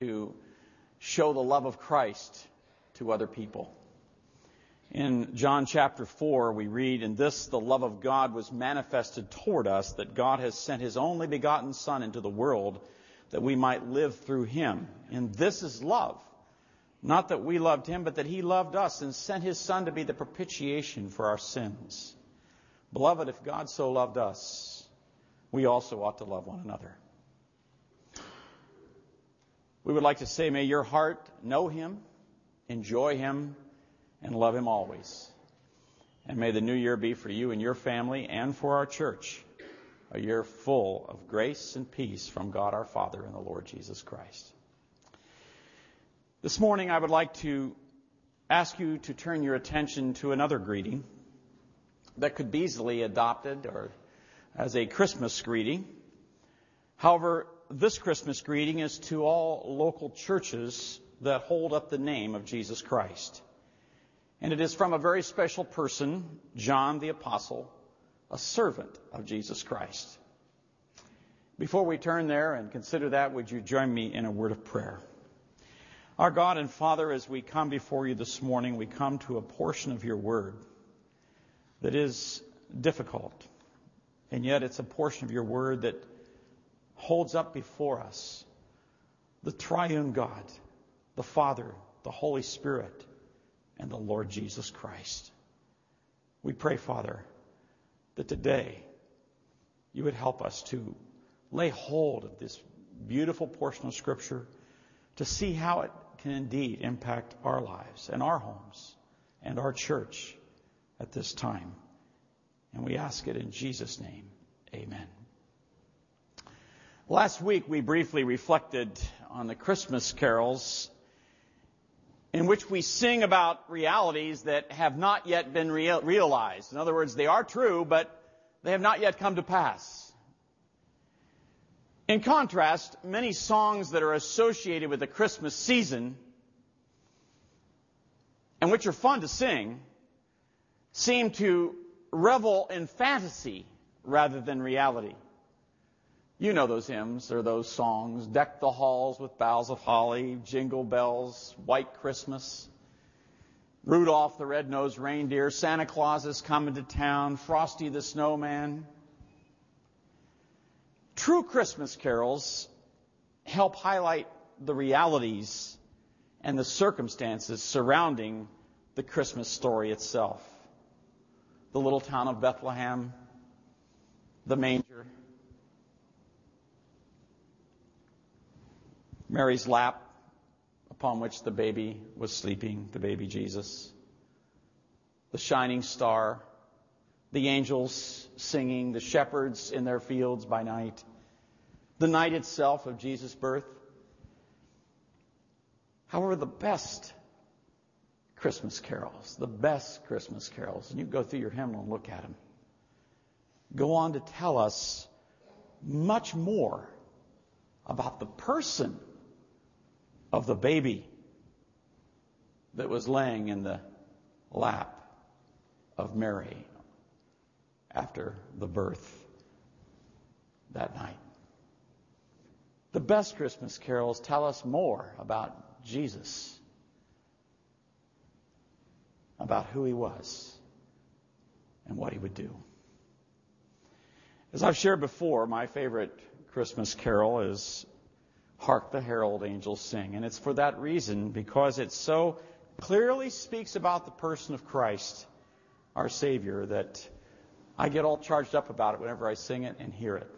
to show the love of Christ to other people. In John chapter 4, we read, In this the love of God was manifested toward us, that God has sent his only begotten Son into the world, that we might live through him. And this is love. Not that we loved him, but that he loved us and sent his Son to be the propitiation for our sins. Beloved, if God so loved us, we also ought to love one another. We would like to say, may your heart know him, enjoy him, and love Him always. And may the new year be for you and your family and for our church a year full of grace and peace from God our Father and the Lord Jesus Christ. This morning, I would like to ask you to turn your attention to another greeting that could be easily adopted or as a Christmas greeting. However, this Christmas greeting is to all local churches that hold up the name of Jesus Christ. And it is from a very special person, John the Apostle, a servant of Jesus Christ. Before we turn there and consider that, would you join me in a word of prayer? Our God and Father, as we come before you this morning, we come to a portion of your word that is difficult. And yet it's a portion of your word that holds up before us the triune God, the Father, the Holy Spirit, and the Lord Jesus Christ. We pray, Father, that today you would help us to lay hold of this beautiful portion of Scripture to see how it can indeed impact our lives and our homes and our church at this time. And we ask it in Jesus' name. Amen. Last week we briefly reflected on the Christmas carols in which we sing about realities that have not yet been real, realized. In other words, they are true, but they have not yet come to pass. In contrast, many songs that are associated with the Christmas season and which are fun to sing seem to revel in fantasy rather than reality. You know those hymns or those songs. Deck the halls with boughs of holly, jingle bells, white Christmas. Rudolph the red-nosed reindeer, Santa Claus is coming to town, Frosty the snowman. True Christmas carols help highlight the realities and the circumstances surrounding the Christmas story itself. The little town of Bethlehem, the manger, Mary's lap upon which the baby was sleeping, the baby Jesus, the shining star, the angels singing, the shepherds in their fields by night, the night itself of Jesus' birth. However, the best Christmas carols, the best Christmas carols, and you go through your hymnal and look at them, go on to tell us much more about the person of the baby that was laying in the lap of Mary after the birth that night. The best Christmas carols tell us more about Jesus, about who he was, and what he would do. As I've shared before, my favorite Christmas carol is Hark the Herald Angels Sing. And it's for that reason, because it so clearly speaks about the person of Christ, our Savior, that I get all charged up about it whenever I sing it and hear it.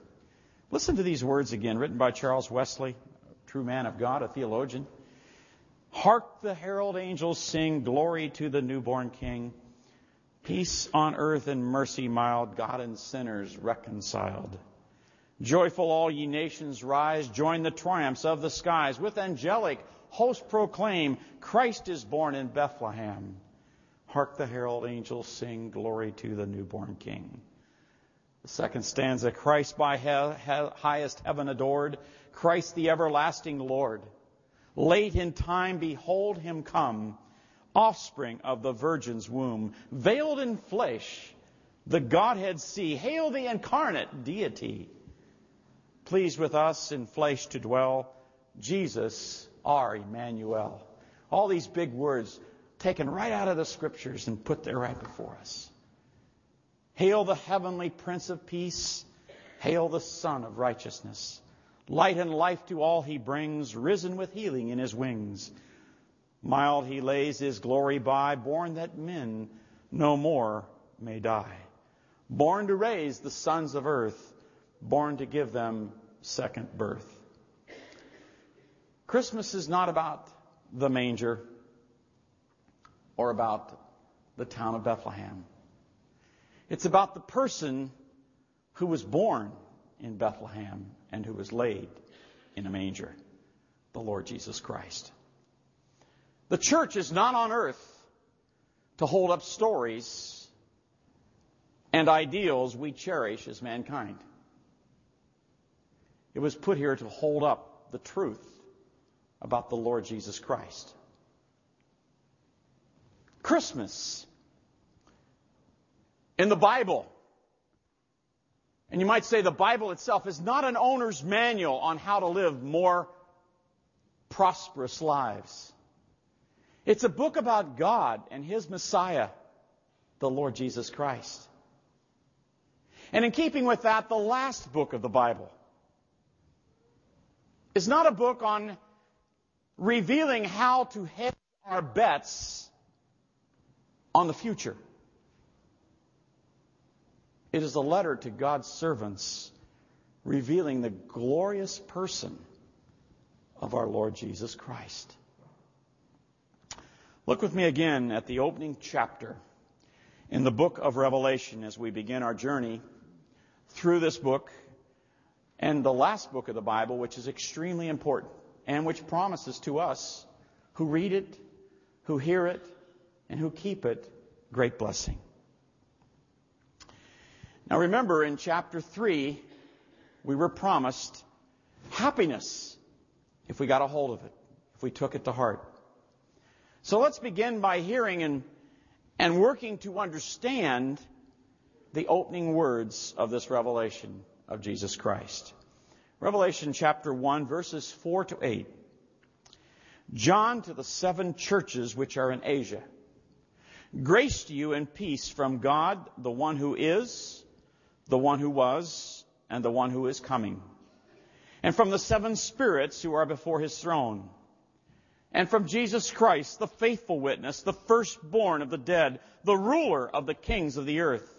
Listen to these words again, written by Charles Wesley, a true man of God, a theologian. Hark the herald angels sing, glory to the newborn King. Peace on earth and mercy mild, God and sinners reconciled. Joyful all ye nations rise, join the triumphs of the skies. With angelic host proclaim, Christ is born in Bethlehem. Hark the herald angels sing, glory to the newborn King. The second stanza, Christ by he- he- highest heaven adored, Christ the everlasting Lord. Late in time, behold him come, offspring of the virgin's womb, veiled in flesh, the Godhead see. Hail the incarnate deity pleased with us in flesh to dwell, Jesus, our Emmanuel. All these big words taken right out of the scriptures and put there right before us. Hail the heavenly Prince of Peace. Hail the Son of Righteousness. Light and life to all he brings, risen with healing in his wings. Mild he lays his glory by, born that men no more may die. Born to raise the sons of earth, born to give them second birth. Christmas is not about the manger or about the town of Bethlehem. It's about the person who was born in Bethlehem and who was laid in a manger, the Lord Jesus Christ. The church is not on earth to hold up stories and ideals we cherish as mankind. It was put here to hold up the truth about the Lord Jesus Christ. Christmas in the Bible. And you might say the Bible itself is not an owner's manual on how to live more prosperous lives. It's a book about God and His Messiah, the Lord Jesus Christ. And in keeping with that, the last book of the Bible is not a book on revealing how to hedge our bets on the future. It is a letter to God's servants revealing the glorious person of our Lord Jesus Christ. Look with me again at the opening chapter in the book of Revelation as we begin our journey through this book and the last book of the Bible, which is extremely important and which promises to us who read it, who hear it, and who keep it great blessing. Now remember, in chapter 3, we were promised happiness if we got a hold of it, if we took it to heart. So let's begin by hearing and, and working to understand the opening words of this revelation of Jesus Christ. Revelation chapter 1, verses 4 to 8. John to the seven churches which are in Asia. Grace to you and peace from God, the one who is, the one who was, and the one who is coming. And from the seven spirits who are before his throne. And from Jesus Christ, the faithful witness, the firstborn of the dead, the ruler of the kings of the earth.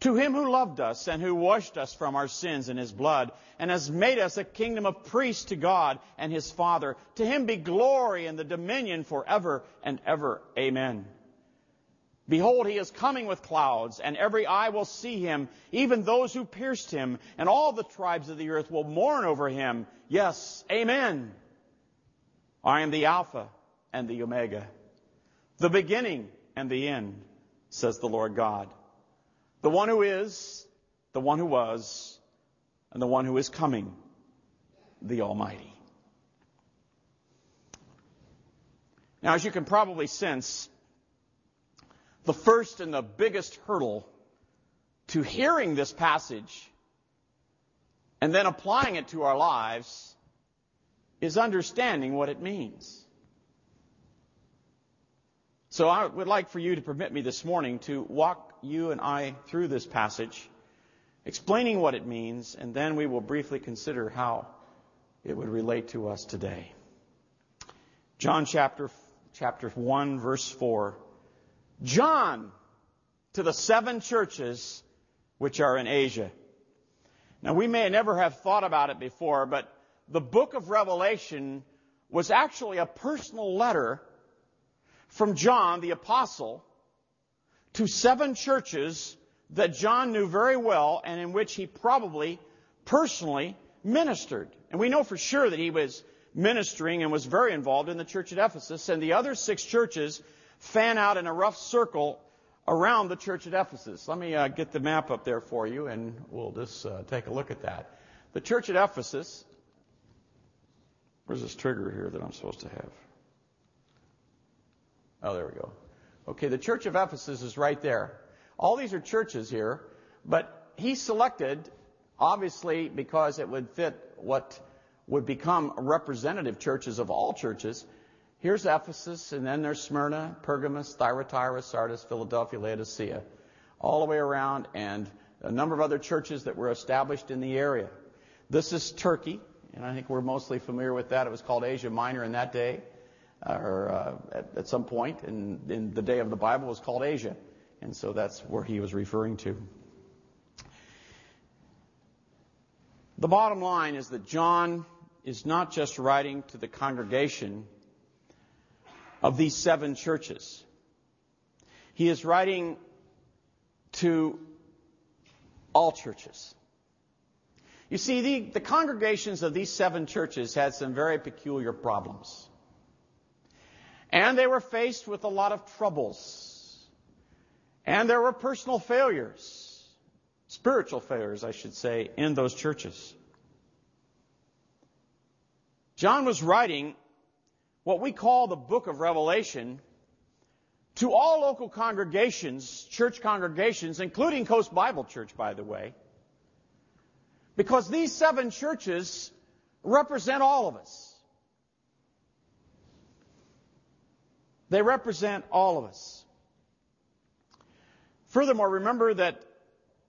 To him who loved us and who washed us from our sins in his blood and has made us a kingdom of priests to God and his Father. To him be glory and the dominion forever and ever. Amen. Behold, he is coming with clouds, and every eye will see him, even those who pierced him, and all the tribes of the earth will mourn over him. Yes, amen. I am the Alpha and the Omega, the beginning and the end, says the Lord God. The one who is, the one who was, and the one who is coming, the Almighty. Now, as you can probably sense, the first and the biggest hurdle to hearing this passage and then applying it to our lives is understanding what it means. So I would like for you to permit me this morning to walk you and I through this passage, explaining what it means, and then we will briefly consider how it would relate to us today. John chapter, chapter 1 verse 4 John to the seven churches which are in Asia. Now, we may never have thought about it before, but the book of Revelation was actually a personal letter from John the apostle to seven churches that John knew very well and in which he probably personally ministered. And we know for sure that he was ministering and was very involved in the church at Ephesus and the other six churches fan out in a rough circle around the church at Ephesus. Let me uh, get the map up there for you, and we'll just uh, take a look at that. The church at Ephesus. Where's this trigger here that I'm supposed to have? Oh, there we go. Okay, the church of Ephesus is right there. All these are churches here, but he selected, obviously, because it would fit what would become representative churches of all churches. Here's Ephesus, and then there's Smyrna, Pergamos, Thyatira, Sardis, Philadelphia, Laodicea, all the way around, and a number of other churches that were established in the area. This is Turkey, and I think we're mostly familiar with that. It was called Asia Minor in that day, or uh, at, some point in, in the day of the Bible was called Asia, and so that's where he was referring to. The bottom line is that John is not just writing to the congregation of these seven churches. He is writing to all churches. You see, the, the congregations of these seven churches had some very peculiar problems. And they were faced with a lot of troubles. And there were personal failures, spiritual failures, I should say, in those churches. John was writing what we call the book of Revelation to all local congregations, church congregations, including Coast Bible Church, by the way, because these seven churches represent all of us. They represent all of us. Furthermore, remember that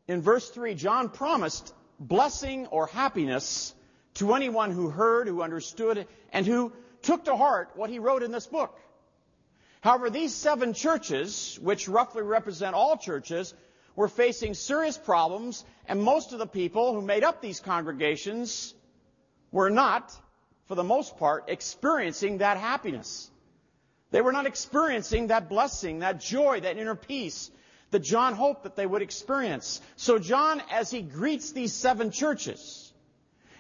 in verse 3, John promised blessing or happiness to anyone who heard, who understood, and who took to heart what he wrote in this book. However, these seven churches, which roughly represent all churches, were facing serious problems, and most of the people who made up these congregations were not, for the most part, experiencing that happiness. They were not experiencing that blessing, that joy, that inner peace that John hoped that they would experience. So John, as he greets these seven churches,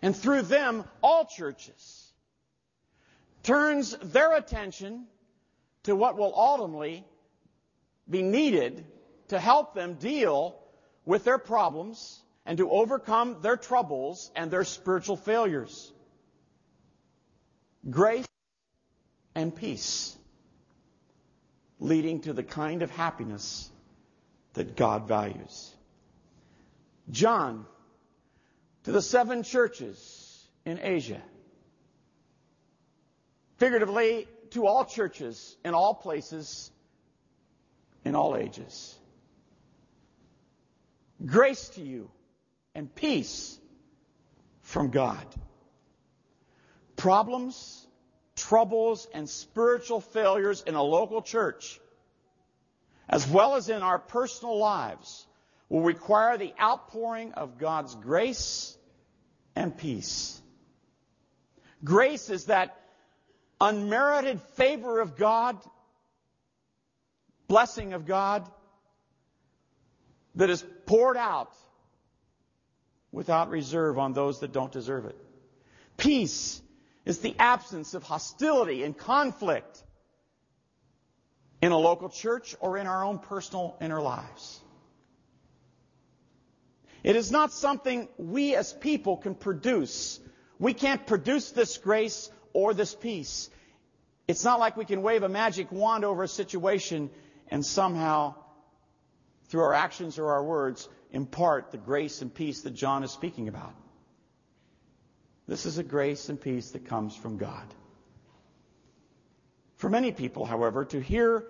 and through them, all churches, turns their attention to what will ultimately be needed to help them deal with their problems and to overcome their troubles and their spiritual failures. Grace and peace, leading to the kind of happiness that God values. John to the seven churches in Asia. Figuratively, to all churches in all places, in all ages. Grace to you and peace from God. Problems, troubles, and spiritual failures in a local church, as well as in our personal lives, will require the outpouring of God's grace and peace. Grace is that unmerited favor of God, blessing of God that is poured out without reserve on those that don't deserve it. Peace is the absence of hostility and conflict in a local church or in our own personal inner lives. It is not something we as people can produce. We can't produce this grace or this peace. It's not like we can wave a magic wand over a situation and somehow, through our actions or our words, impart the grace and peace that John is speaking about. This is a grace and peace that comes from God. For many people, however, to hear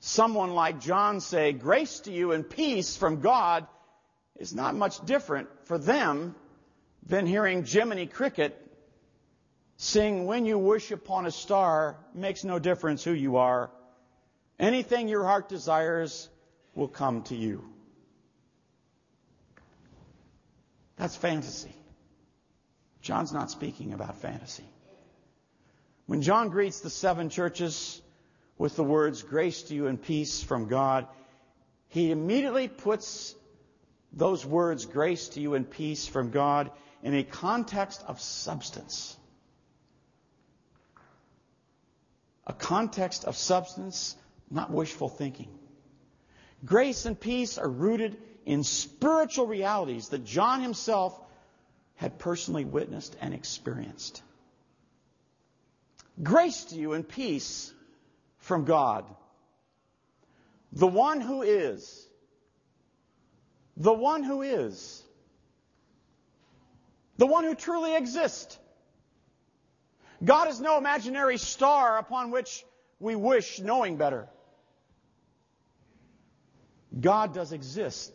someone like John say, Grace to you and peace from God is not much different for them than hearing Jiminy Cricket sing When You Wish Upon a Star makes no difference who you are. Anything your heart desires will come to you. That's fantasy. John's not speaking about fantasy. When John greets the seven churches with the words, Grace to you and peace from God, he immediately puts those words, grace to you and peace from God, in a context of substance. A context of substance, not wishful thinking. Grace and peace are rooted in spiritual realities that John himself had personally witnessed and experienced. Grace to you and peace from God, the one who is the one who is, the one who truly exists, God is no imaginary star upon which we wish knowing better. God does exist.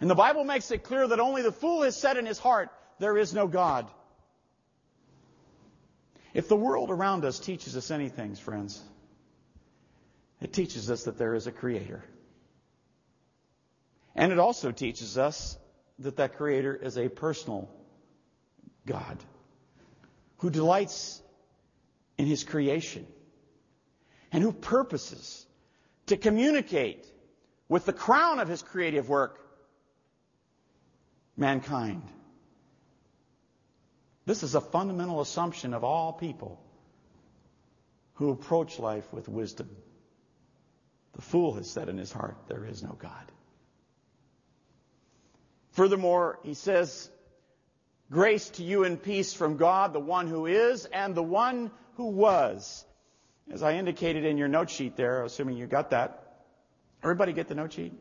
And the Bible makes it clear that only the fool has said in his heart, there is no God. If the world around us teaches us anything, friends, it teaches us that there is a creator. And it also teaches us that that creator is a personal God who delights in his creation and who purposes to communicate with the crown of his creative work, mankind. This is a fundamental assumption of all people who approach life with wisdom. The fool has said in his heart, There is no God. Furthermore, he says, Grace to you and peace from God, the one who is and the one who was. As I indicated in your note sheet there, assuming you got that. Everybody get the note sheet?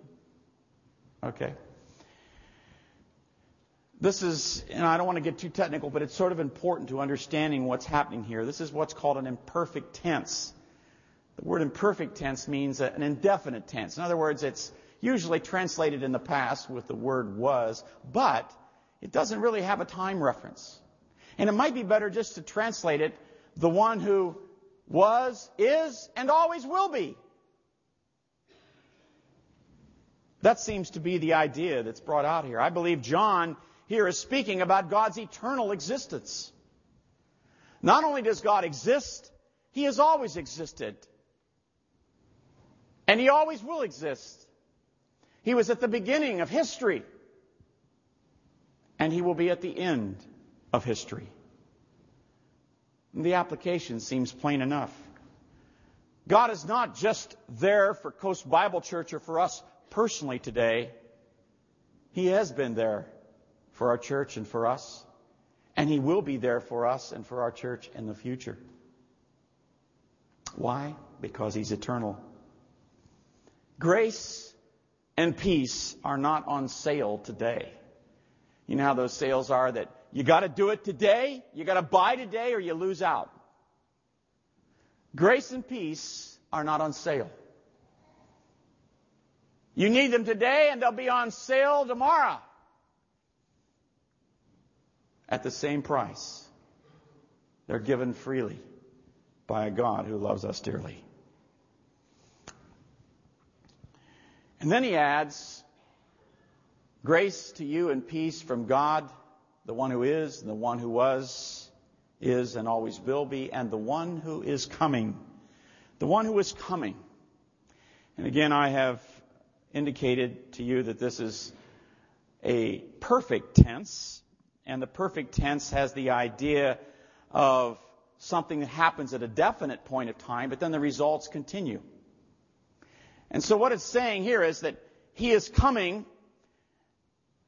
Okay. This is, and I don't want to get too technical, but it's sort of important to understanding what's happening here. This is what's called an imperfect tense. The word imperfect tense means an indefinite tense. In other words, it's usually translated in the past with the word was, but it doesn't really have a time reference. And it might be better just to translate it the one who was, is, and always will be. That seems to be the idea that's brought out here. I believe John here is speaking about God's eternal existence. Not only does God exist, He has always existed. And He always will exist. He was at the beginning of history. And He will be at the end of history. The application seems plain enough. God is not just there for Coast Bible Church or for us personally today. He has been there for our church and for us. And He will be there for us and for our church in the future. Why? Because He's eternal. Grace and peace are not on sale today. You know how those sales are that you got to do it today, you got to buy today, or you lose out. Grace and peace are not on sale. You need them today, and they'll be on sale tomorrow at the same price. They're given freely by a God who loves us dearly. And then he adds, Grace to you and peace from God, the one who is, and the one who was, is, and always will be, and the one who is coming. The one who is coming. And again, I have indicated to you that this is a perfect tense, and the perfect tense has the idea of something that happens at a definite point of time, but then the results continue. And so what it's saying here is that he is coming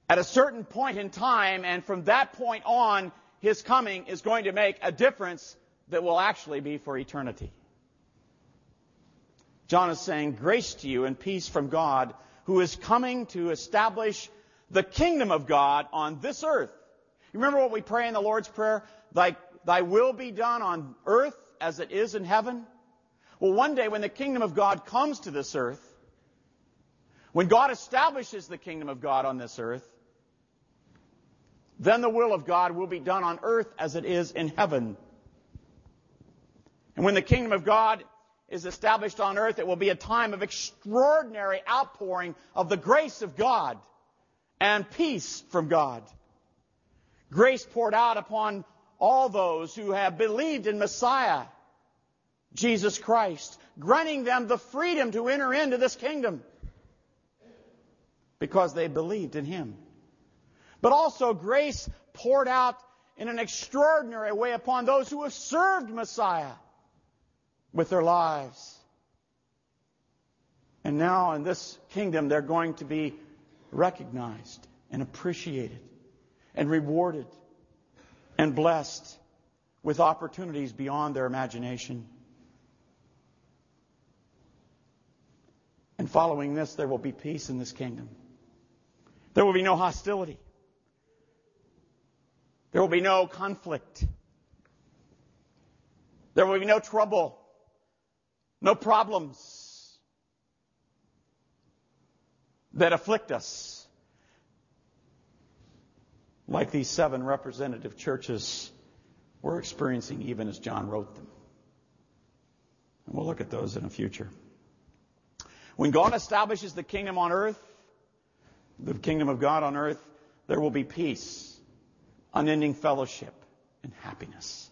at a certain point in time, and from that point on, his coming is going to make a difference that will actually be for eternity. John is saying, Grace to you and peace from God, who is coming to establish the kingdom of God on this earth. You remember what we pray in the Lord's Prayer? Thy, thy will be done on earth as it is in heaven. Well, one day when the kingdom of God comes to this earth, when God establishes the kingdom of God on this earth, then the will of God will be done on earth as it is in heaven. And when the kingdom of God is established on earth, it will be a time of extraordinary outpouring of the grace of God and peace from God. Grace poured out upon all those who have believed in Messiah, Jesus Christ, granting them the freedom to enter into this kingdom because they believed in Him but also grace poured out in an extraordinary way upon those who have served Messiah with their lives. And now in this kingdom, they're going to be recognized and appreciated and rewarded and blessed with opportunities beyond their imagination. And following this, there will be peace in this kingdom. There will be no hostility. There will be no conflict. There will be no trouble, no problems that afflict us like these seven representative churches were experiencing even as John wrote them. And we'll look at those in the future. When God establishes the kingdom on earth, the kingdom of God on earth, there will be peace, unending fellowship, and happiness.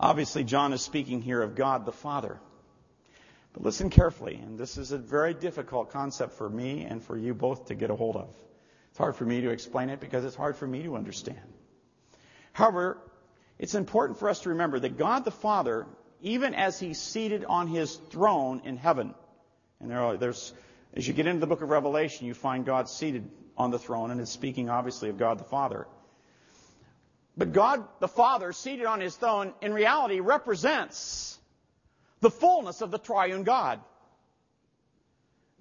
Obviously, John is speaking here of God the Father. But listen carefully, and this is a very difficult concept for me and for you both to get a hold of. It's hard for me to explain it because it's hard for me to understand. However, it's important for us to remember that God the Father, even as He's seated on His throne in heaven, and there are, there's, as you get into the book of Revelation, you find God seated on the throne, and it's speaking obviously of God the Father. But God the Father, seated on His throne, in reality represents the fullness of the triune God.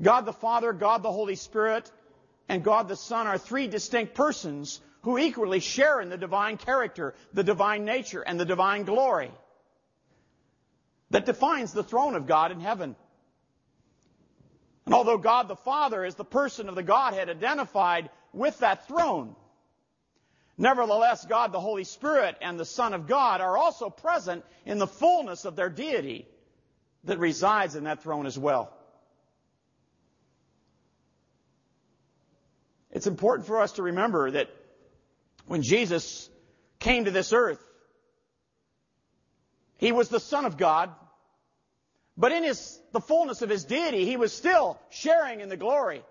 God the Father, God the Holy Spirit, and God the Son are three distinct persons who equally share in the divine character, the divine nature, and the divine glory that defines the throne of God in heaven. And although God the Father is the person of the Godhead identified with that throne, nevertheless, God the Holy Spirit and the Son of God are also present in the fullness of their deity that resides in that throne as well. It's important for us to remember that when Jesus came to this earth, he was the Son of God, but in his, the fullness of his deity, he was still sharing in the glory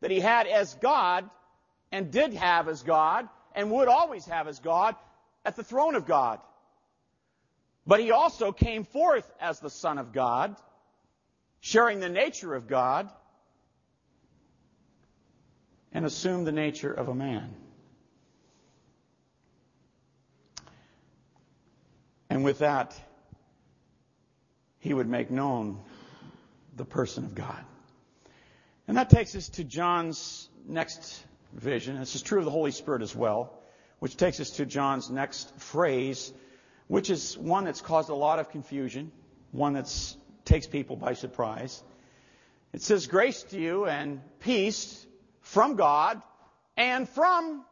that he had as God and did have as God and would always have as God at the throne of God. But he also came forth as the Son of God, sharing the nature of God, and assumed the nature of a man. And with that, he would make known the person of God. And that takes us to John's next vision. This is true of the Holy Spirit as well, which takes us to John's next phrase, which is one that's caused a lot of confusion, one that takes people by surprise. It says, Grace to you and peace from God and from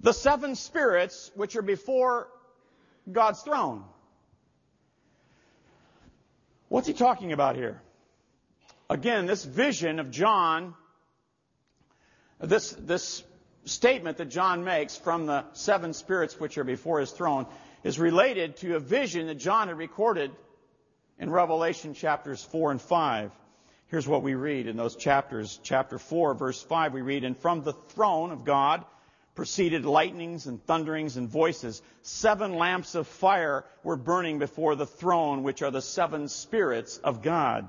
the seven spirits which are before God's throne. What's he talking about here? Again, this vision of John, this, this statement that John makes from the seven spirits which are before his throne is related to a vision that John had recorded in Revelation chapters 4 and 5. Here's what we read in those chapters. Chapter 4, verse 5, we read, And from the throne of God proceeded lightnings and thunderings and voices. Seven lamps of fire were burning before the throne, which are the seven spirits of God.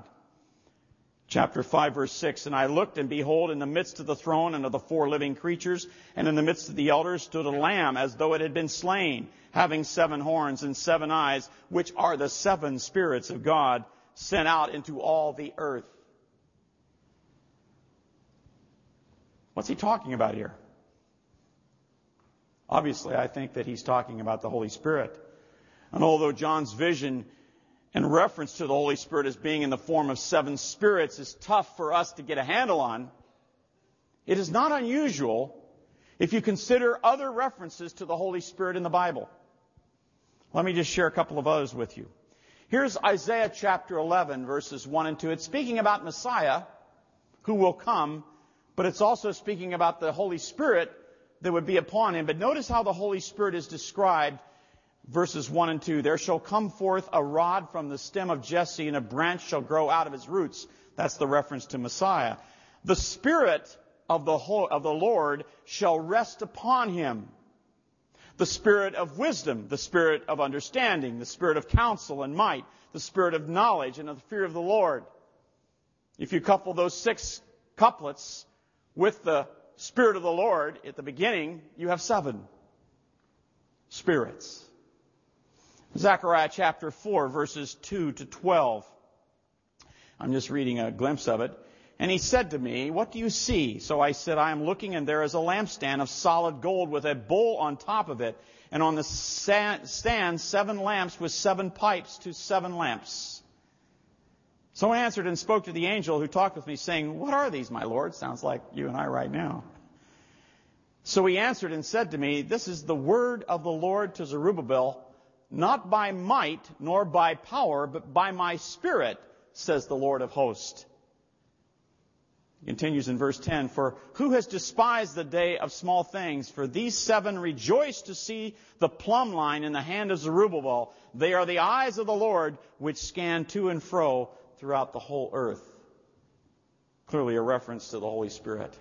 Chapter 5 verse 6, And I looked and behold in the midst of the throne and of the four living creatures and in the midst of the elders stood a lamb as though it had been slain, having seven horns and seven eyes, which are the seven spirits of God sent out into all the earth. What's he talking about here? Obviously, I think that he's talking about the Holy Spirit. And although John's vision in reference to the Holy Spirit as being in the form of seven spirits is tough for us to get a handle on, it is not unusual if you consider other references to the Holy Spirit in the Bible. Let me just share a couple of others with you. Here's Isaiah chapter 11, verses 1 and 2. It's speaking about Messiah who will come, but it's also speaking about the Holy Spirit that would be upon him. But notice how the Holy Spirit is described, verses 1 and 2. There shall come forth a rod from the stem of Jesse, and a branch shall grow out of his roots. That's the reference to Messiah. The Spirit of the, of the Lord shall rest upon him. The Spirit of wisdom, the Spirit of understanding, the Spirit of counsel and might, the Spirit of knowledge and of the fear of the Lord. If you couple those six couplets with the Spirit of the Lord, at the beginning, you have seven spirits. Zechariah chapter 4, verses 2 to 12. I'm just reading a glimpse of it. And he said to me, What do you see? So I said, I am looking, and there is a lampstand of solid gold with a bowl on top of it, and on the stand seven lamps with seven pipes to seven lamps. So I answered and spoke to the angel who talked with me, saying, What are these, my Lord? Sounds like you and I right now. So he answered and said to me, This is the word of the Lord to Zerubbabel, not by might nor by power, but by my spirit, says the Lord of hosts. He continues in verse 10, For who has despised the day of small things? For these seven rejoice to see the plumb line in the hand of Zerubbabel. They are the eyes of the Lord which scan to and fro throughout the whole earth. Clearly a reference to the Holy Spirit.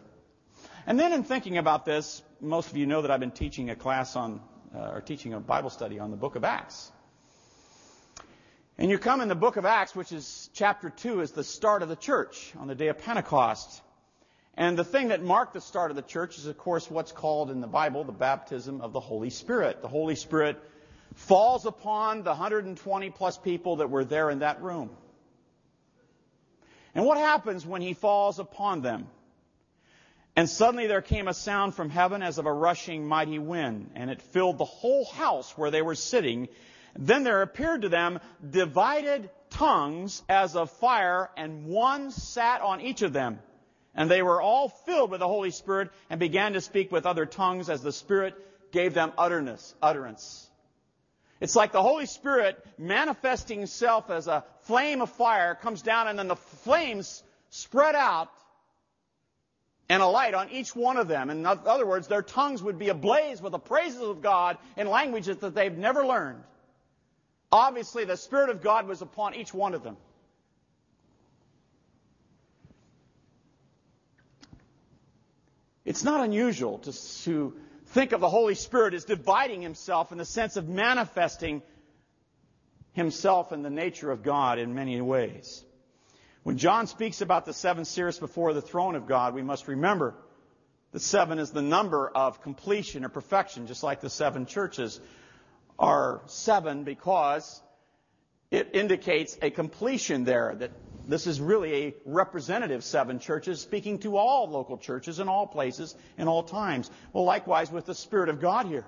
And then in thinking about this, most of you know that I've been teaching a class on, uh, or teaching a Bible study on the book of Acts. And you come in the book of Acts, which is chapter 2, is the start of the church on the day of Pentecost. And the thing that marked the start of the church is, of course, what's called in the Bible the baptism of the Holy Spirit. The Holy Spirit falls upon the 120 plus people that were there in that room. And what happens when he falls upon them? And suddenly there came a sound from heaven as of a rushing mighty wind, and it filled the whole house where they were sitting, then there appeared to them divided tongues as of fire, and one sat on each of them. And they were all filled with the Holy Spirit and began to speak with other tongues as the Spirit gave them utterance. utterance. It's like the Holy Spirit manifesting Himself as a flame of fire comes down and then the flames spread out and a light on each one of them. In other words, their tongues would be ablaze with the praises of God in languages that they've never learned. Obviously, the Spirit of God was upon each one of them. It's not unusual to, to think of the Holy Spirit as dividing himself in the sense of manifesting himself in the nature of God in many ways. When John speaks about the seven spirits before the throne of God, we must remember that seven is the number of completion or perfection, just like the seven churches are seven because it indicates a completion there that this is really a representative seven churches speaking to all local churches in all places in all times. Well, likewise with the Spirit of God here.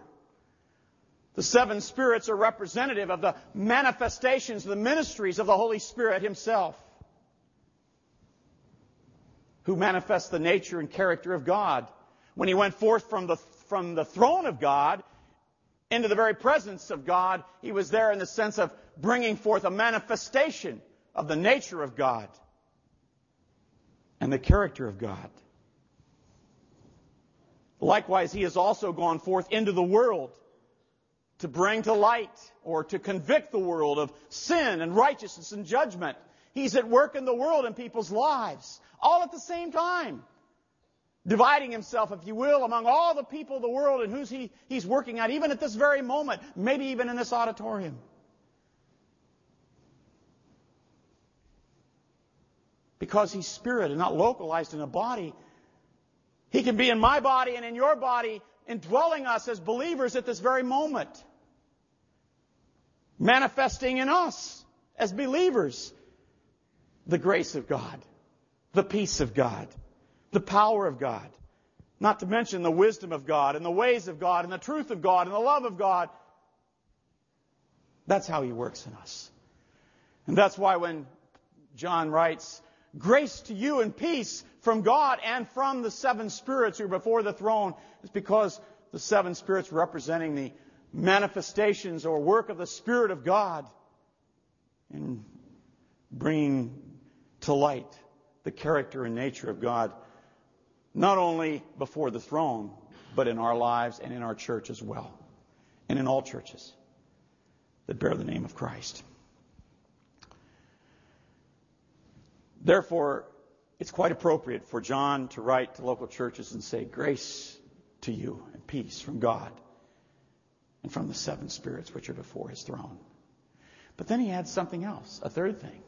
The seven spirits are representative of the manifestations, the ministries of the Holy Spirit Himself, who manifests the nature and character of God. When He went forth from the, from the throne of God, into the very presence of God. He was there in the sense of bringing forth a manifestation of the nature of God and the character of God. Likewise, he has also gone forth into the world to bring to light or to convict the world of sin and righteousness and judgment. He's at work in the world in people's lives, all at the same time dividing himself, if you will, among all the people of the world and who's he, he's working at, even at this very moment, maybe even in this auditorium. Because he's spirit and not localized in a body, he can be in my body and in your body, indwelling us as believers at this very moment. Manifesting in us as believers the grace of God, the peace of God the power of God. Not to mention the wisdom of God and the ways of God and the truth of God and the love of God. That's how He works in us. And that's why when John writes, Grace to you and peace from God and from the seven spirits who are before the throne, it's because the seven spirits representing the manifestations or work of the Spirit of God in bringing to light the character and nature of God not only before the throne, but in our lives and in our church as well, and in all churches that bear the name of Christ. Therefore, it's quite appropriate for John to write to local churches and say, Grace to you and peace from God and from the seven spirits which are before his throne. But then he adds something else, a third thing.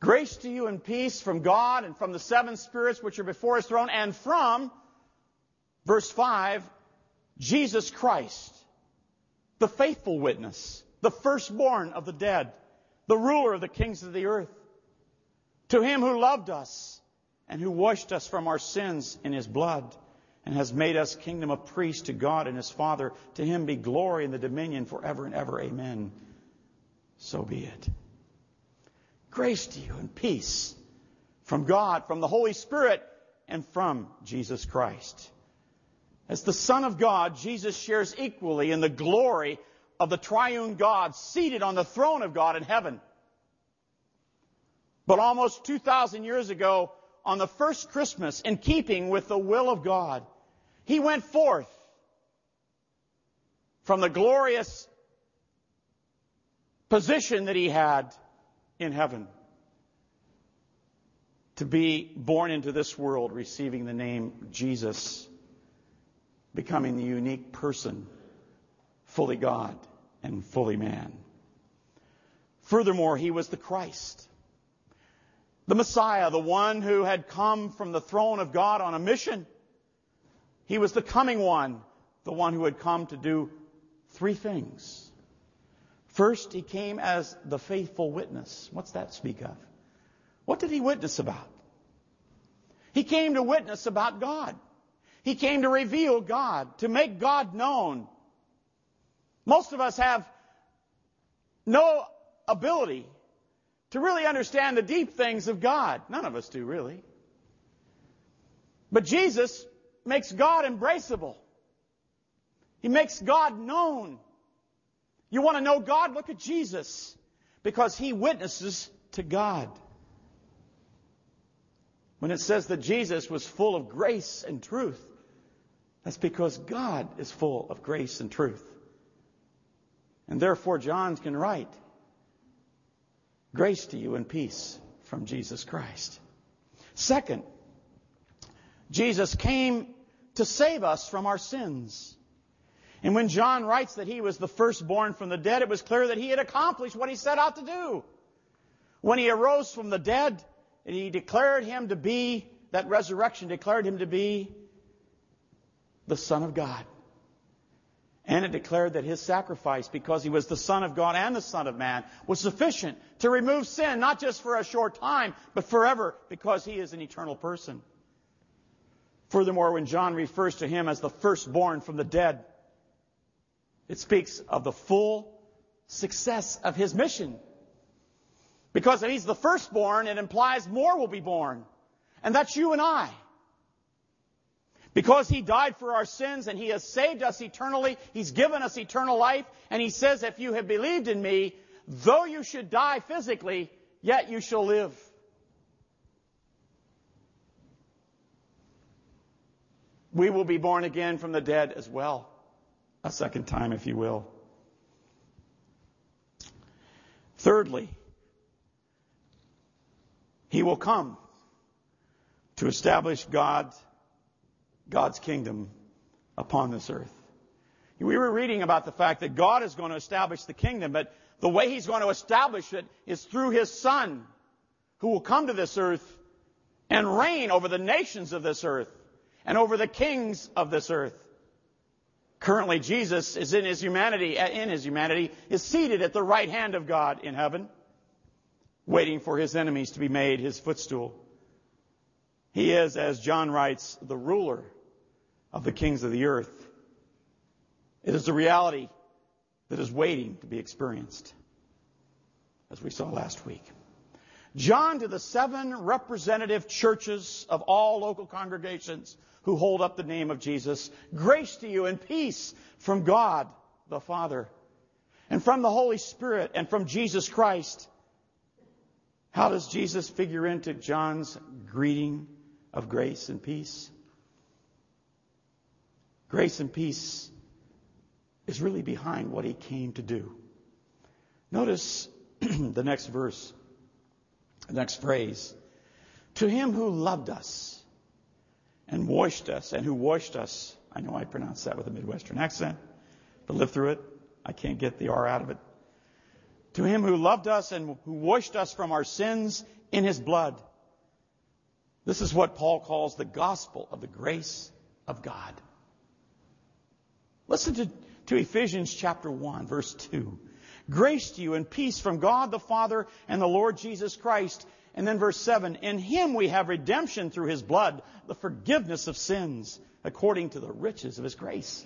Grace to you and peace from God and from the seven spirits which are before his throne and from, verse 5, Jesus Christ, the faithful witness, the firstborn of the dead, the ruler of the kings of the earth. To him who loved us and who washed us from our sins in his blood and has made us kingdom of priests to God and his Father. To him be glory and the dominion forever and ever. Amen. So be it. Grace to you and peace from God, from the Holy Spirit, and from Jesus Christ. As the Son of God, Jesus shares equally in the glory of the triune God seated on the throne of God in heaven. But almost 2,000 years ago, on the first Christmas, in keeping with the will of God, he went forth from the glorious position that he had in heaven to be born into this world, receiving the name Jesus, becoming the unique person, fully God and fully man. Furthermore, he was the Christ, the Messiah, the one who had come from the throne of God on a mission. He was the coming one, the one who had come to do three things. First, he came as the faithful witness. What's that speak of? What did he witness about? He came to witness about God. He came to reveal God, to make God known. Most of us have no ability to really understand the deep things of God. None of us do, really. But Jesus makes God embraceable. He makes God known. You want to know God? Look at Jesus. Because he witnesses to God. When it says that Jesus was full of grace and truth, that's because God is full of grace and truth. And therefore, John can write, Grace to you and peace from Jesus Christ. Second, Jesus came to save us from our sins. And when John writes that he was the firstborn from the dead, it was clear that he had accomplished what he set out to do. When he arose from the dead, and he declared him to be, that resurrection declared him to be the Son of God. And it declared that his sacrifice, because he was the Son of God and the Son of Man, was sufficient to remove sin, not just for a short time, but forever, because he is an eternal person. Furthermore, when John refers to him as the firstborn from the dead, it speaks of the full success of his mission. Because if he's the firstborn, it implies more will be born. And that's you and I. Because he died for our sins and he has saved us eternally, he's given us eternal life, and he says, if you have believed in me, though you should die physically, yet you shall live. We will be born again from the dead as well. A second time, if you will. Thirdly, he will come to establish God, God's kingdom upon this earth. We were reading about the fact that God is going to establish the kingdom, but the way He's going to establish it is through His Son, who will come to this earth and reign over the nations of this earth and over the kings of this earth. Currently, Jesus is in His humanity, uh, in His humanity, is seated at the right hand of God in heaven waiting for his enemies to be made his footstool. He is, as John writes, the ruler of the kings of the earth. It is a reality that is waiting to be experienced, as we saw last week. John to the seven representative churches of all local congregations who hold up the name of Jesus, grace to you and peace from God the Father and from the Holy Spirit and from Jesus Christ how does Jesus figure into John's greeting of grace and peace? Grace and peace is really behind what he came to do. Notice the next verse, the next phrase. To him who loved us and washed us, and who washed us, I know I pronounce that with a Midwestern accent, but live through it. I can't get the R out of it. To him who loved us and who washed us from our sins in his blood. This is what Paul calls the gospel of the grace of God. Listen to, to Ephesians chapter 1, verse 2. Grace to you and peace from God the Father and the Lord Jesus Christ. And then verse 7 In him we have redemption through his blood, the forgiveness of sins, according to the riches of his grace.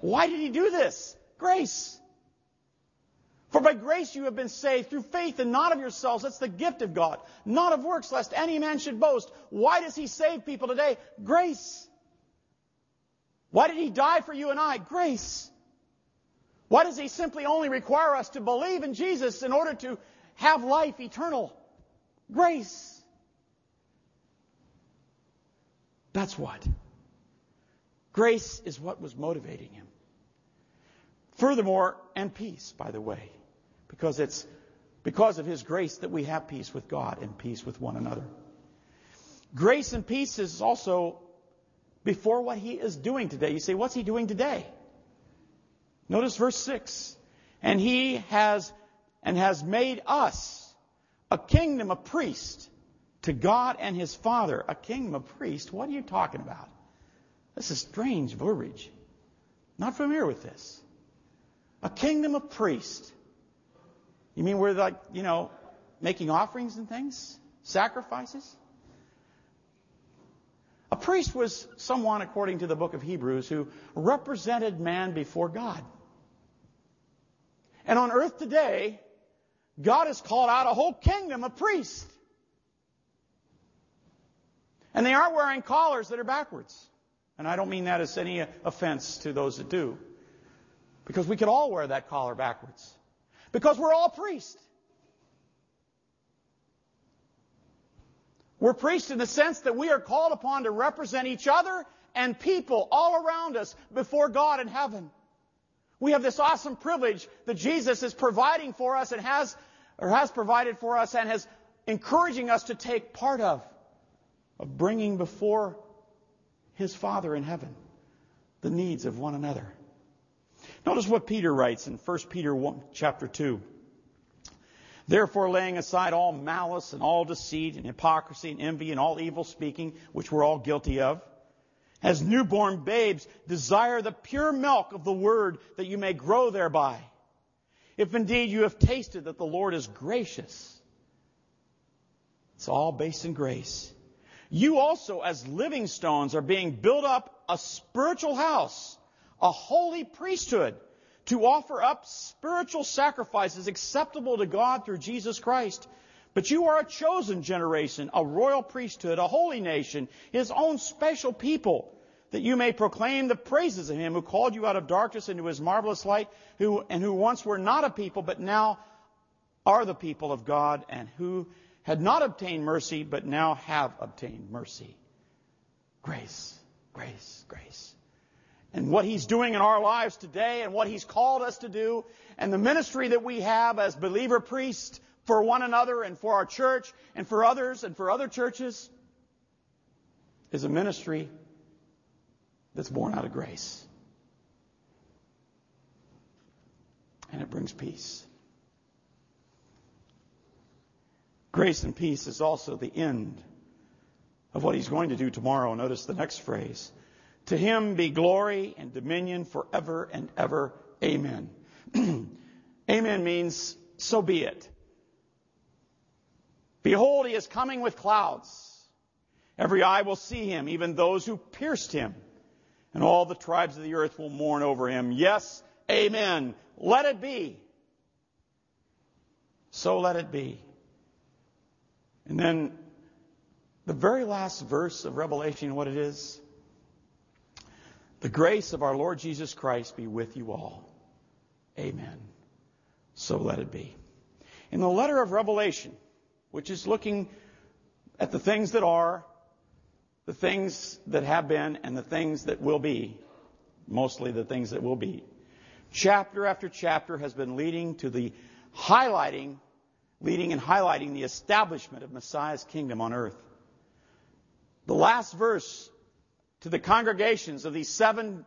Why did he do this? Grace. For by grace you have been saved through faith and not of yourselves. That's the gift of God. Not of works, lest any man should boast. Why does he save people today? Grace. Why did he die for you and I? Grace. Why does he simply only require us to believe in Jesus in order to have life eternal? Grace. That's what. Grace is what was motivating him. Furthermore, and peace, by the way, because it's because of his grace that we have peace with God and peace with one another. Grace and peace is also before what he is doing today. You say, what's he doing today? Notice verse 6. And he has, and has made us a kingdom of priests to God and his Father. A kingdom of priests? What are you talking about? This is strange verbiage. Not familiar with this. A kingdom of priests. You mean we're like, you know, making offerings and things? Sacrifices? A priest was someone, according to the book of Hebrews, who represented man before God. And on earth today, God has called out a whole kingdom of priests. And they aren't wearing collars that are backwards. And I don't mean that as any offense to those that do. Because we could all wear that collar backwards. Because we're all priests. We're priests in the sense that we are called upon to represent each other and people all around us before God in heaven. We have this awesome privilege that Jesus is providing for us and has, or has provided for us and has encouraging us to take part of, of bringing before His Father in heaven the needs of one another. Notice what Peter writes in 1 Peter 1, chapter 2. Therefore, laying aside all malice and all deceit and hypocrisy and envy and all evil speaking, which we're all guilty of, as newborn babes, desire the pure milk of the word that you may grow thereby. If indeed you have tasted that the Lord is gracious, it's all based in grace. You also, as living stones, are being built up a spiritual house, a holy priesthood to offer up spiritual sacrifices acceptable to God through Jesus Christ. But you are a chosen generation, a royal priesthood, a holy nation, his own special people, that you may proclaim the praises of him who called you out of darkness into his marvelous light, who, and who once were not a people, but now are the people of God, and who had not obtained mercy, but now have obtained mercy. Grace, grace, grace and what He's doing in our lives today and what He's called us to do and the ministry that we have as believer priests for one another and for our church and for others and for other churches is a ministry that's born out of grace. And it brings peace. Grace and peace is also the end of what he's going to do tomorrow. Notice the next phrase. To him be glory and dominion forever and ever. Amen. Amen means so be it. Behold, he is coming with clouds. Every eye will see him, even those who pierced him. And all the tribes of the earth will mourn over him. Yes, amen. Let it be. So let it be. And then the very last verse of Revelation, what it is? The grace of our Lord Jesus Christ be with you all. Amen. So let it be. In the letter of Revelation, which is looking at the things that are, the things that have been, and the things that will be, mostly the things that will be, chapter after chapter has been leading to the highlighting, leading and highlighting the establishment of Messiah's kingdom on earth. The last verse to the congregations of these seven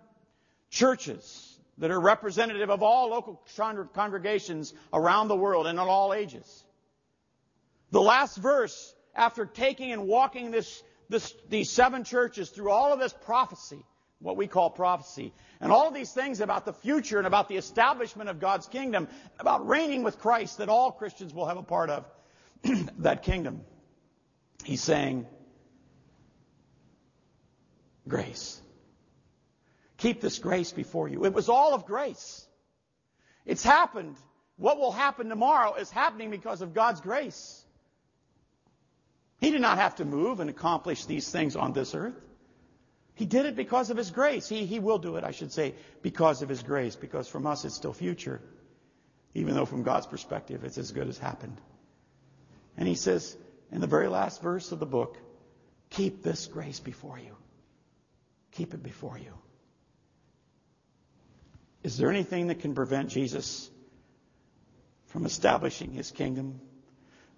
churches that are representative of all local congregations around the world and at all ages. The last verse, after taking and walking this, this, these seven churches through all of this prophecy, what we call prophecy, and all of these things about the future and about the establishment of God's kingdom, about reigning with Christ that all Christians will have a part of. that kingdom, he's saying, grace. Keep this grace before you. It was all of grace. It's happened. What will happen tomorrow is happening because of God's grace. He did not have to move and accomplish these things on this earth. He did it because of His grace. He, he will do it, I should say, because of His grace, because from us it's still future. Even though from God's perspective it's as good as happened. And He says in the very last verse of the book, keep this grace before you. Keep it before you. Is there anything that can prevent Jesus from establishing his kingdom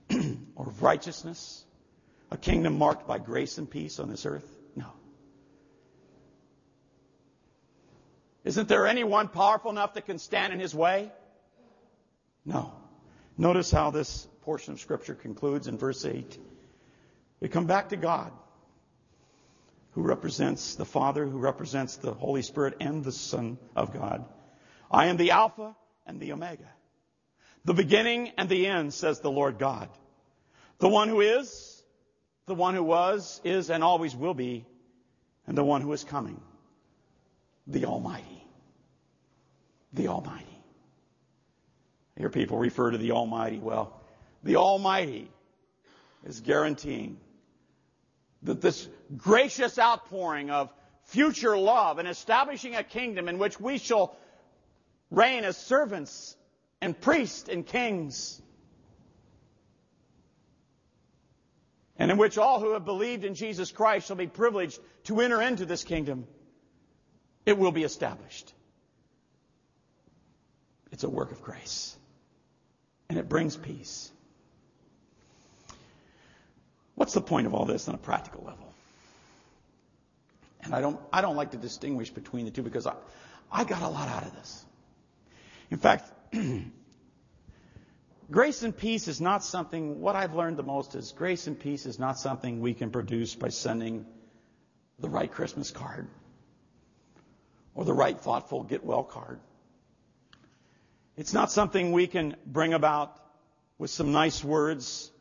or righteousness? A kingdom marked by grace and peace on this earth? No. Isn't there anyone powerful enough that can stand in his way? No. Notice how this portion of Scripture concludes in verse 8. We come back to God who represents the Father, who represents the Holy Spirit and the Son of God. I am the Alpha and the Omega. The beginning and the end, says the Lord God. The one who is, the one who was, is, and always will be, and the one who is coming. The Almighty. The Almighty. I hear people refer to the Almighty. Well, the Almighty is guaranteeing this gracious outpouring of future love and establishing a kingdom in which we shall reign as servants and priests and kings, and in which all who have believed in Jesus Christ shall be privileged to enter into this kingdom, it will be established. It's a work of grace, and it brings peace. What's the point of all this on a practical level? And I don't, I don't like to distinguish between the two because I, I got a lot out of this. In fact, grace and peace is not something, what I've learned the most is grace and peace is not something we can produce by sending the right Christmas card or the right thoughtful get well card. It's not something we can bring about with some nice words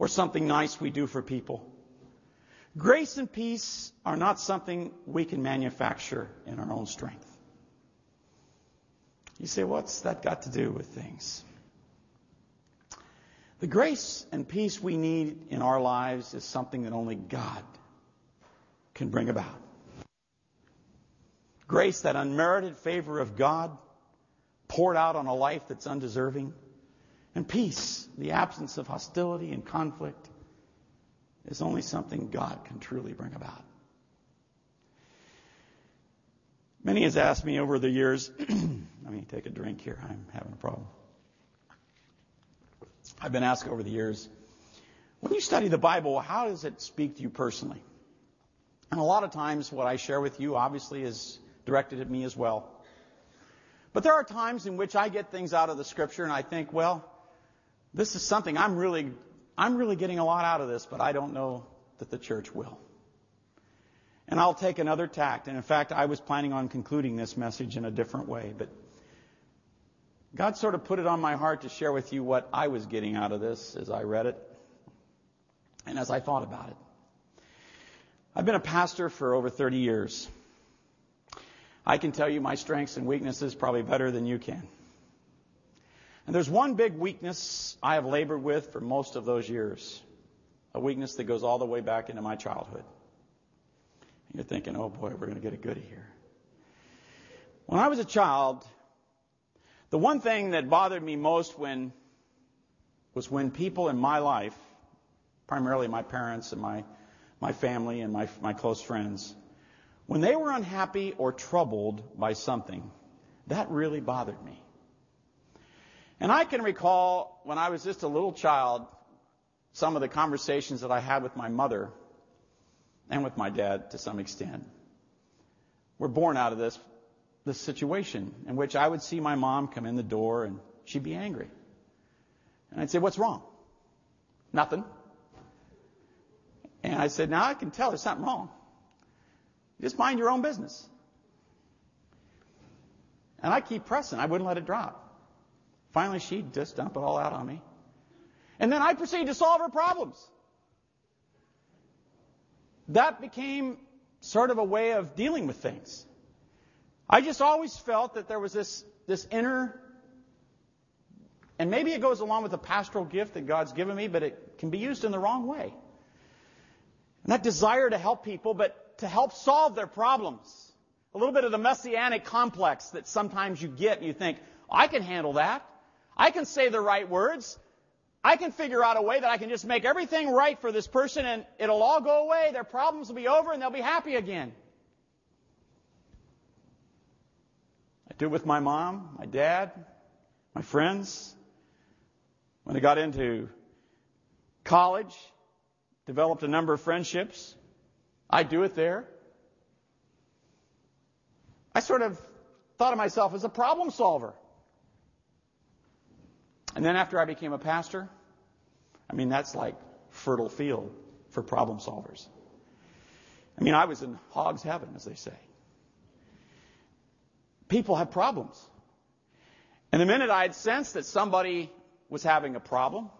or something nice we do for people. Grace and peace are not something we can manufacture in our own strength. You say, what's that got to do with things? The grace and peace we need in our lives is something that only God can bring about. Grace, that unmerited favor of God poured out on a life that's undeserving. And peace, the absence of hostility and conflict, is only something God can truly bring about. Many has asked me over the years, let me take a drink here, I'm having a problem. I've been asked over the years, when you study the Bible, how does it speak to you personally? And a lot of times what I share with you obviously is directed at me as well. But there are times in which I get things out of the scripture and I think, well, this is something I'm really, I'm really getting a lot out of this, but I don't know that the church will. And I'll take another tact. And in fact, I was planning on concluding this message in a different way, but God sort of put it on my heart to share with you what I was getting out of this as I read it and as I thought about it. I've been a pastor for over 30 years. I can tell you my strengths and weaknesses probably better than you can. And there's one big weakness I have labored with for most of those years. A weakness that goes all the way back into my childhood. And you're thinking, oh boy, we're going to get a goodie here. When I was a child, the one thing that bothered me most when was when people in my life, primarily my parents and my, my family and my, my close friends, when they were unhappy or troubled by something, that really bothered me. And I can recall when I was just a little child, some of the conversations that I had with my mother and with my dad to some extent were born out of this, this situation in which I would see my mom come in the door and she'd be angry. And I'd say, what's wrong? Nothing. And I said, now I can tell there's something wrong. Just mind your own business. And I keep pressing. I wouldn't let it drop. Finally, she'd just dumped it all out on me. And then I proceeded to solve her problems. That became sort of a way of dealing with things. I just always felt that there was this, this inner, and maybe it goes along with the pastoral gift that God's given me, but it can be used in the wrong way. And that desire to help people, but to help solve their problems. A little bit of the messianic complex that sometimes you get and you think, I can handle that. I can say the right words. I can figure out a way that I can just make everything right for this person and it'll all go away. Their problems will be over and they'll be happy again. I do it with my mom, my dad, my friends. When I got into college, developed a number of friendships. I do it there. I sort of thought of myself as a problem solver. And then after I became a pastor, I mean, that's like fertile field for problem solvers. I mean, I was in hog's heaven, as they say. People have problems. And the minute I'd sensed that somebody was having a problem,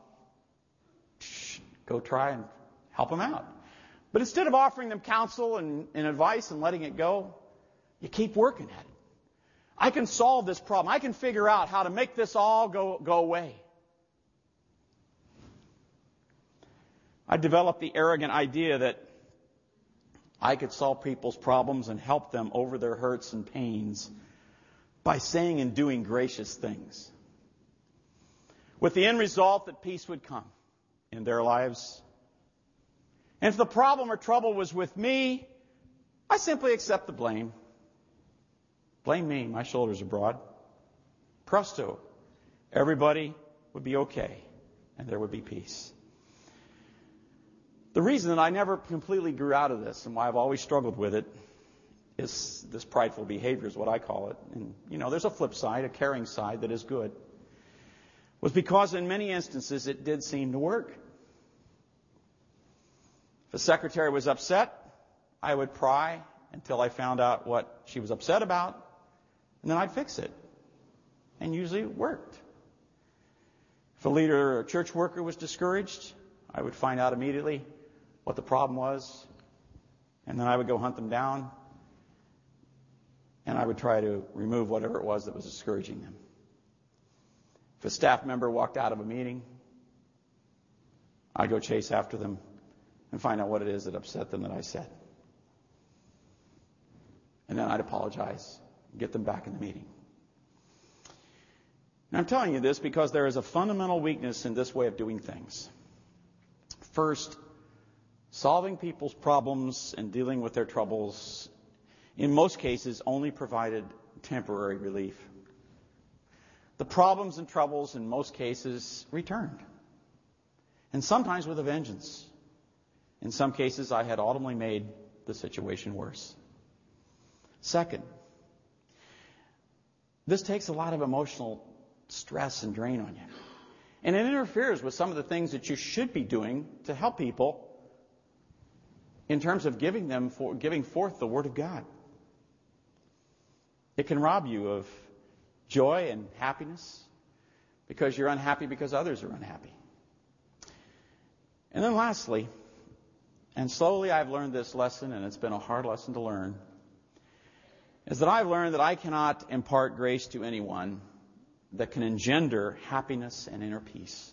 go try and help them out. But instead of offering them counsel and, and advice and letting it go, you keep working at it. I can solve this problem. I can figure out how to make this all go, go away. I developed the arrogant idea that I could solve people's problems and help them over their hurts and pains by saying and doing gracious things. With the end result that peace would come in their lives. And if the problem or trouble was with me, I simply accept the blame. Blame me. My shoulders are broad. Presto. Everybody would be okay and there would be peace. The reason that I never completely grew out of this and why I've always struggled with it is this prideful behavior is what I call it. And, you know, there's a flip side, a caring side that is good. Was because in many instances it did seem to work. If a secretary was upset, I would pry until I found out what she was upset about and then I'd fix it. And usually it worked. If a leader or a church worker was discouraged, I would find out immediately what the problem was, and then I would go hunt them down, and I would try to remove whatever it was that was discouraging them. If a staff member walked out of a meeting, I'd go chase after them and find out what it is that upset them that I said. And then I'd apologize get them back in the meeting. And I'm telling you this because there is a fundamental weakness in this way of doing things. First, solving people's problems and dealing with their troubles, in most cases, only provided temporary relief. The problems and troubles, in most cases, returned. And sometimes with a vengeance. In some cases, I had ultimately made the situation worse. Second, this takes a lot of emotional stress and drain on you. And it interferes with some of the things that you should be doing to help people in terms of giving them for, giving forth the Word of God. It can rob you of joy and happiness because you're unhappy because others are unhappy. And then lastly, and slowly I've learned this lesson, and it's been a hard lesson to learn is that I've learned that I cannot impart grace to anyone that can engender happiness and inner peace.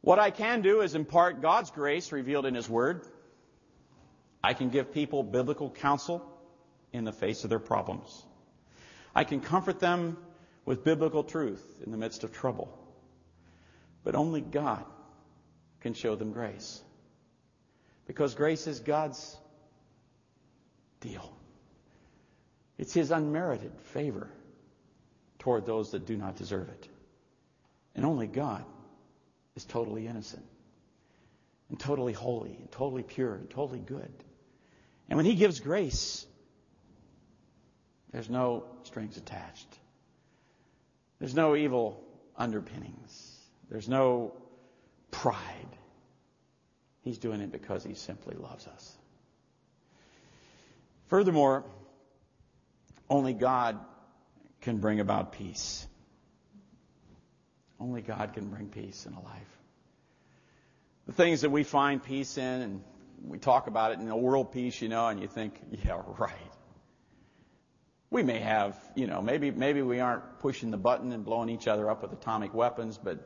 What I can do is impart God's grace revealed in His Word. I can give people biblical counsel in the face of their problems. I can comfort them with biblical truth in the midst of trouble. But only God can show them grace. Because grace is God's deal. It's His unmerited favor toward those that do not deserve it. And only God is totally innocent and totally holy and totally pure and totally good. And when He gives grace, there's no strings attached. There's no evil underpinnings. There's no pride. He's doing it because He simply loves us. Furthermore, only God can bring about peace. Only God can bring peace in a life. The things that we find peace in, and we talk about it in the world peace, you know, and you think, yeah, right. We may have, you know, maybe, maybe we aren't pushing the button and blowing each other up with atomic weapons, but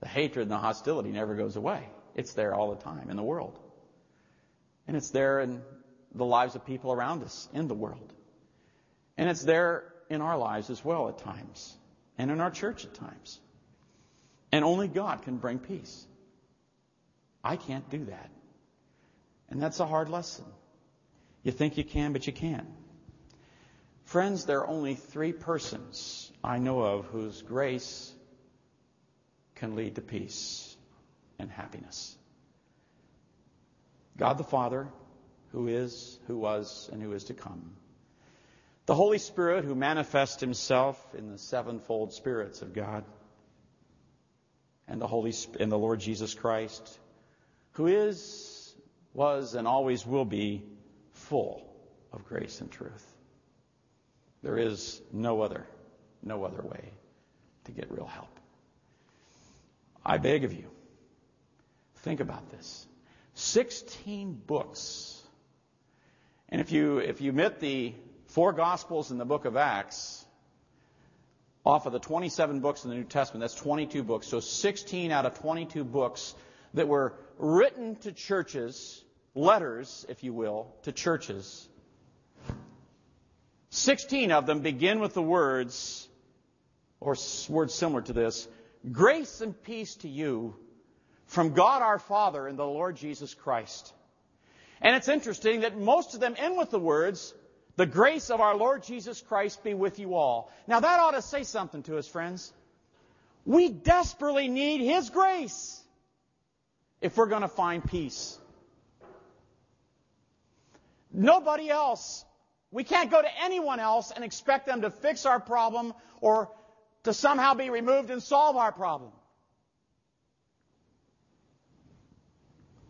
the hatred and the hostility never goes away. It's there all the time in the world. And it's there in the lives of people around us in the world. And it's there in our lives as well at times, and in our church at times. And only God can bring peace. I can't do that. And that's a hard lesson. You think you can, but you can't. Friends, there are only three persons I know of whose grace can lead to peace and happiness God the Father, who is, who was, and who is to come. The Holy Spirit, who manifests himself in the sevenfold spirits of God. And the Holy and the Lord Jesus Christ, who is, was, and always will be full of grace and truth. There is no other, no other way to get real help. I beg of you, think about this. 16 books. And if you, if you omit the four Gospels in the book of Acts, off of the 27 books in the New Testament, that's 22 books. So 16 out of 22 books that were written to churches, letters, if you will, to churches. 16 of them begin with the words, or words similar to this, grace and peace to you from God our Father and the Lord Jesus Christ. And it's interesting that most of them end with the words, the grace of our Lord Jesus Christ be with you all. Now that ought to say something to us, friends. We desperately need His grace if we're going to find peace. Nobody else. We can't go to anyone else and expect them to fix our problem or to somehow be removed and solve our problem.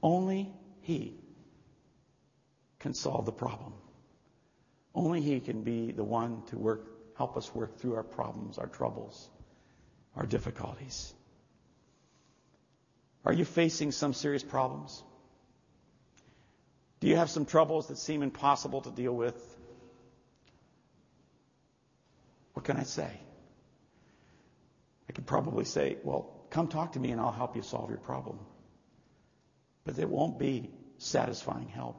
Only He can solve the problem. Only He can be the one to work, help us work through our problems, our troubles, our difficulties. Are you facing some serious problems? Do you have some troubles that seem impossible to deal with? What can I say? I could probably say, well, come talk to me and I'll help you solve your problem but it won't be satisfying help.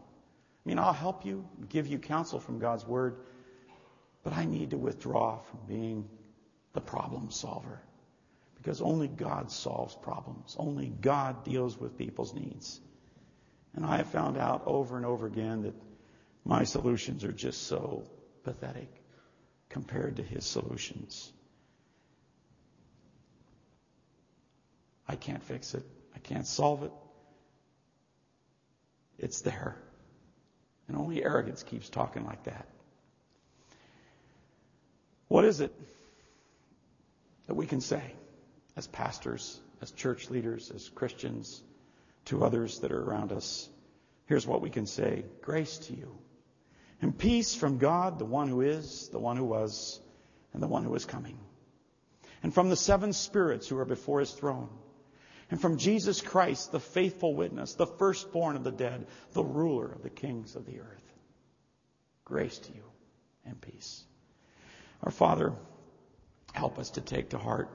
I mean, I'll help you, give you counsel from God's Word, but I need to withdraw from being the problem solver. Because only God solves problems. Only God deals with people's needs. And I have found out over and over again that my solutions are just so pathetic compared to His solutions. I can't fix it. I can't solve it. It's there. And only arrogance keeps talking like that. What is it that we can say as pastors, as church leaders, as Christians, to others that are around us? Here's what we can say grace to you. And peace from God, the one who is, the one who was, and the one who is coming. And from the seven spirits who are before his throne and from Jesus Christ, the faithful witness, the firstborn of the dead, the ruler of the kings of the earth. Grace to you and peace. Our Father, help us to take to heart